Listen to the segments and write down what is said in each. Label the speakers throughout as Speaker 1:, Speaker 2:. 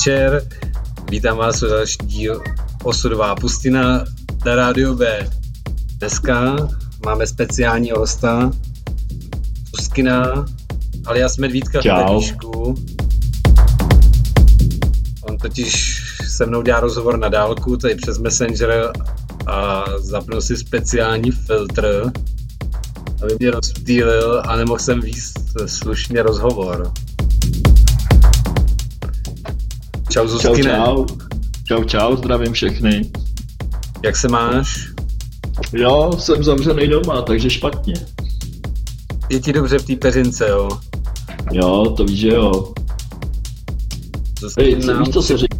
Speaker 1: večer. Vítám vás u další díl Osudová pustina na rádiu B. Dneska máme speciální hosta, Puskina, alias Medvídka
Speaker 2: Čau.
Speaker 1: v On totiž se mnou dělá rozhovor na dálku, tady přes Messenger a zapnul si speciální filtr, aby mě rozptýlil a nemohl jsem víc slušně rozhovor. Čau
Speaker 2: Čau,
Speaker 1: Zuzkine,
Speaker 2: čau. Čau, čau, zdravím všechny.
Speaker 1: jak se máš?
Speaker 2: Jo, jsem zavřený doma, takže špatně.
Speaker 1: Je ti dobře v té peřince, jo?
Speaker 2: Jo, to víš, že jo. Hej, co, víš, co se říká?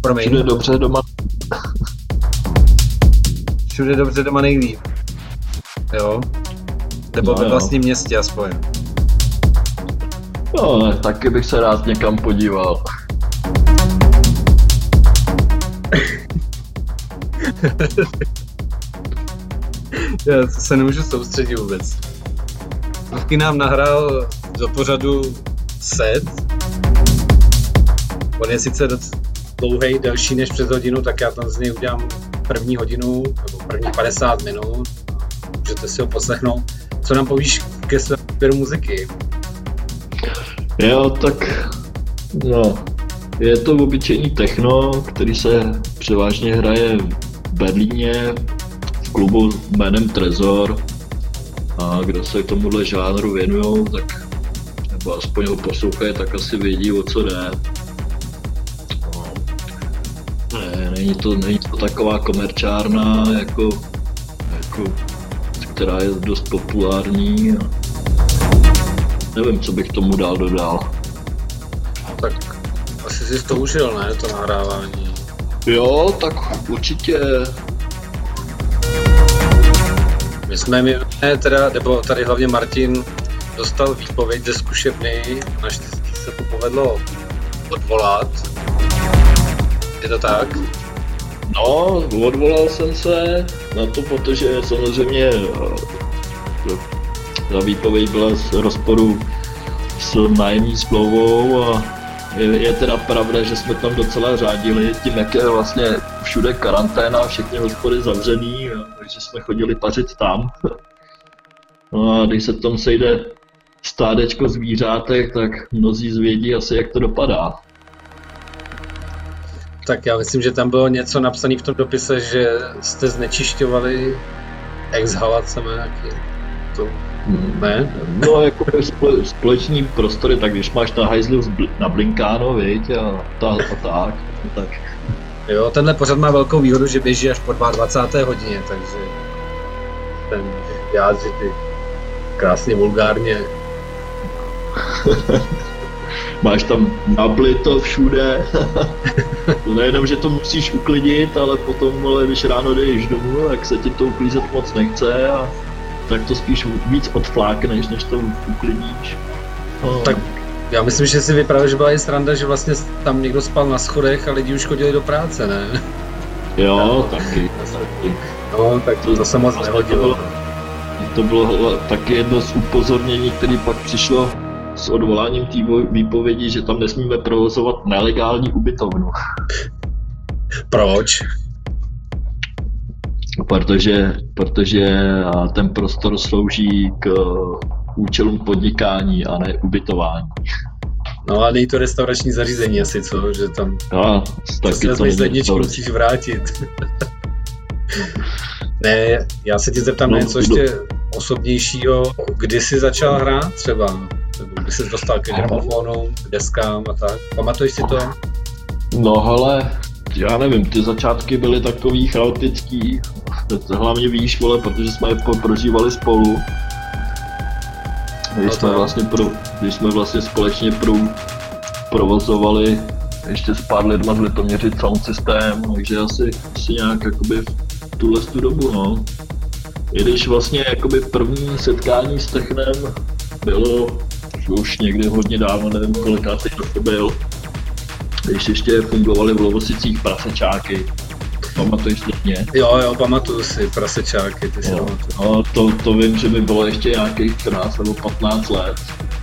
Speaker 1: Promiň,
Speaker 2: Všude dobře doma.
Speaker 1: všude dobře doma nejlíp. Jo? Nebo
Speaker 2: No
Speaker 1: ve vlastním městě aspoň.
Speaker 2: Ne, taky bych se rád někam podíval.
Speaker 1: Já se nemůžu soustředit vůbec. Zuzky nám nahrál do pořadu set. On je sice dlouhý, delší než přes hodinu, tak já tam z něj udělám první hodinu, nebo první 50 minut. Můžete si ho poslechnout. Co nám povíš ke svému muziky?
Speaker 2: Jo, tak no, je to obyčejný techno, který se převážně hraje Berlíně v klubu jménem Trezor. A kdo se k tomuhle žánru věnují, tak nebo aspoň ho poslouchají, tak asi vědí, o co jde. No, ne, není, to, není to taková komerčárna, jako, jako, která je dost populární. A nevím, co bych tomu dál dodal.
Speaker 1: Tak asi jsi to užil, ne, to nahrávání.
Speaker 2: Jo, tak určitě.
Speaker 1: My jsme mi teda, nebo tady hlavně Martin, dostal výpověď ze zkušebny, naštěstí se to povedlo odvolat. Je to tak?
Speaker 2: No, odvolal jsem se na to, protože samozřejmě eh, ta výpověď byla z rozporu s nájemní smlouvou a je, je teda pravda, že jsme tam docela řádili tím, jak je vlastně všude karanténa, všechny hospody zavřený, jo, takže jsme chodili pařit tam. No a když se tam sejde stádečko zvířátek, tak mnozí zvědí asi, jak to dopadá.
Speaker 1: Tak já myslím, že tam bylo něco napsané v tom dopise, že jste znečišťovali ex-halacemi nějaký. To ne?
Speaker 2: No, jako spole, společný prostory, tak když máš na hajzlu na blinkáno, viď, a, ta, a tak, tak.
Speaker 1: Jo, tenhle pořad má velkou výhodu, že běží až po 22. hodině, takže ten vyjádří ty krásně vulgárně.
Speaker 2: Máš tam nablito všude. nejenom, že to musíš uklidit, ale potom, ale když ráno jdeš domů, tak se ti to uklízet moc nechce a tak to spíš víc odflákneš, než to uklidíš. No,
Speaker 1: Tak já myslím, že si vyprávěl, že byla i sranda, že vlastně tam někdo spal na schodech a lidi už chodili do práce, ne?
Speaker 2: jo, taky. taky.
Speaker 1: No, tak to, to se moc nehodilo.
Speaker 2: To bylo hla- taky jedno z upozornění, které pak přišlo s odvoláním té výpovědi, že tam nesmíme provozovat nelegální ubytovnu.
Speaker 1: Proč?
Speaker 2: Protože, protože ten prostor slouží k eh, účelům podnikání a ne ubytování.
Speaker 1: No a není to restaurační zařízení asi, co? Že tam
Speaker 2: A
Speaker 1: taky to ledničku musíš vrátit. ne, já se tě zeptám
Speaker 2: No,
Speaker 1: něco ještě osobnějšího. Kdy jsi začal hrát třeba? Kdy jsi dostal ke gramofonu, k deskám a tak? Pamatuješ si to?
Speaker 2: No hele, já nevím, ty začátky byly takový chaotický. To Hlavně víš, vole, protože jsme je po- prožívali spolu. Když
Speaker 1: No
Speaker 2: jsme vlastně, pro, když jsme vlastně společně pro, provozovali ještě s pár lidma z Litoměřic sound systém, takže asi, asi nějak jakoby v tuhle tu dobu, no. I když vlastně jakoby první setkání s Technem bylo už někdy hodně dávno, nevím kolikátý to byl, když ještě fungovaly v Lovosicích prasečáky. Pamatuješ to mě?
Speaker 1: Jo, jo, pamatuju si, prasečáky, ty si
Speaker 2: Jo. No, to, to vím, že by bylo ještě nějakých 14 nebo 15 let,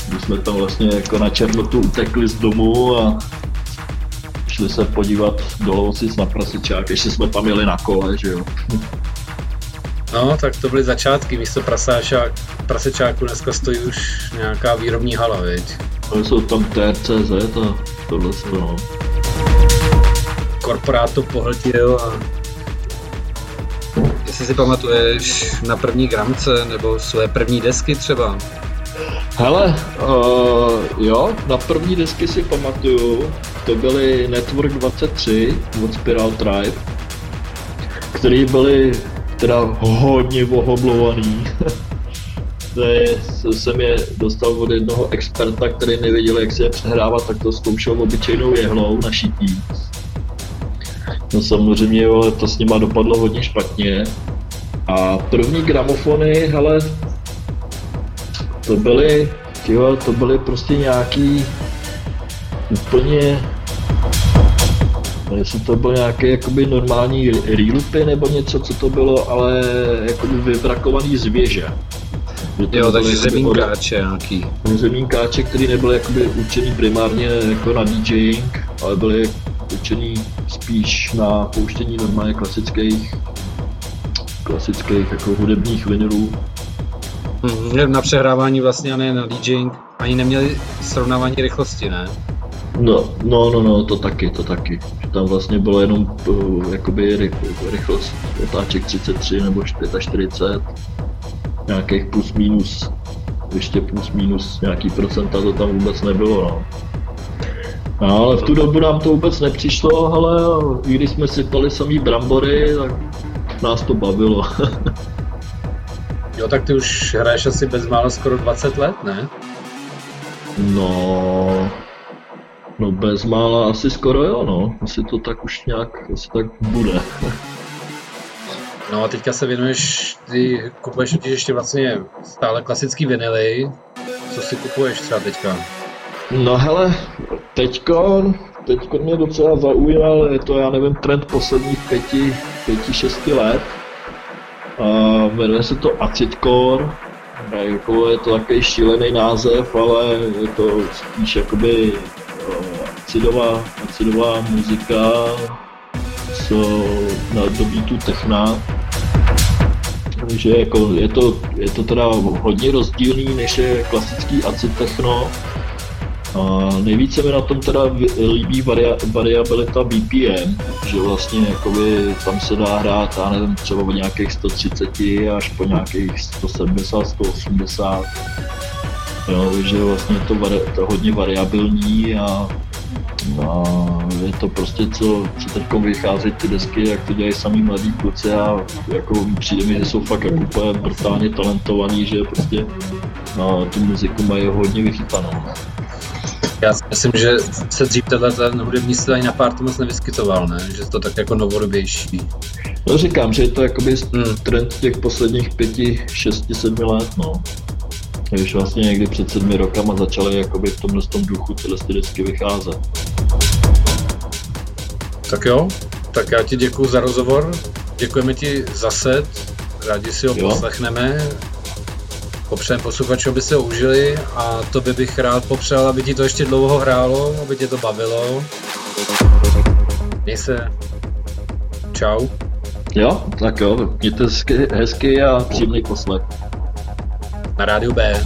Speaker 2: kdy jsme tam vlastně jako na černotu utekli z domu a šli se podívat do Lovosic na prasečák, ještě jsme tam jeli na kole, že jo.
Speaker 1: No, tak to byly začátky, místo prasáčák, prasečáku dneska stojí už nějaká výrobní hala, viď?
Speaker 2: Ale jsou tam TRCZ a tohle se, no.
Speaker 1: Korporát to pohltil a Jestli si pamatuješ na první gramce nebo své první desky třeba?
Speaker 2: Hele, uh, jo, na první desky si pamatuju, to byly Network 23 od Spiral Tribe, který byly teda hodně ohoblovaný. to je, jsem je dostal od jednoho experta, který nevěděl, jak se je přehrávat, tak to zkoušel obyčejnou jehlou na šití. No samozřejmě, ale to s nima dopadlo hodně špatně. A první gramofony, hele, to byly, tyjo, to byly prostě nějaký úplně jestli to byl nějaký jakoby normální relupy nebo něco, co to bylo, ale jakoby vybrakovaný z věže.
Speaker 1: Jo, takže zemínkáče nějaký.
Speaker 2: Zemínkáče, který nebyly jakoby určený primárně jako na DJing, ale byly určený spíš na pouštění normálně klasických klasických jako hudebních vinylů.
Speaker 1: Hmm, na přehrávání vlastně a ne na DJing. Ani neměli srovnávání rychlosti, ne?
Speaker 2: No, no, no, no, to taky, to taky. Tam vlastně bylo jenom uh, jakoby rychlost otáček 33 nebo 45, nějakých plus minus, ještě plus minus nějaký procenta to tam vůbec nebylo, no. No, ale v tu dobu nám to vůbec nepřišlo, ale i když jsme sypali samý brambory, tak nás to bavilo.
Speaker 1: jo, tak ty už hraješ asi bezmála skoro 20 let, ne?
Speaker 2: No, no bezmála asi skoro jo, no. Asi to tak už nějak, asi tak bude.
Speaker 1: no a teďka se věnuješ, ty kupuješ totiž ještě vlastně stále klasický vinily. Co si kupuješ třeba teďka?
Speaker 2: No hele, teďko, teďko mě docela zaujal, je to, já nevím, trend posledních pěti, pěti, šesti let. A jmenuje se to Acidcore, jako je to takový šílený název, ale je to spíš jakoby acidová, acidová muzika, co na dobí tu techna. Takže jako je, to, je to teda hodně rozdílný, než je klasický acid techno a nejvíce mi na tom teda líbí varia, variabilita BPM, že vlastně jakoby tam se dá hrát, já nevím, třeba od nějakých 130 až po nějakých 170, 180. Jo, takže vlastně je to, vari, to hodně variabilní a, a je to prostě, co, co teď vychází ty desky, jak to dělají samý mladí kluci a jako přijde mi, že jsou fakt jako úplně brutálně talentovaní, že prostě no, tu muziku mají hodně vychytanou.
Speaker 1: Já si myslím, že se dřív tenhle ten hudební styl ani na pártu moc nevyskytoval, ne? Že to tak jako novodobější.
Speaker 2: No říkám, že je to jakoby hmm. trend těch posledních pěti, šesti, sedmi let, no. Když vlastně někdy před sedmi rokama začaly jakoby v tomhle tom duchu tyhle vždycky vycházet.
Speaker 1: Tak jo, tak já ti děkuji za rozhovor, děkujeme ti za set, rádi si ho jo. poslechneme popřejem posluchačům, aby se ho užili a to by bych rád popřál, aby ti to ještě dlouho hrálo, aby tě to bavilo. Měj se. Čau.
Speaker 2: Jo, tak jo, mějte hezky, hezky a příjemný poslech.
Speaker 1: Na rádiu B.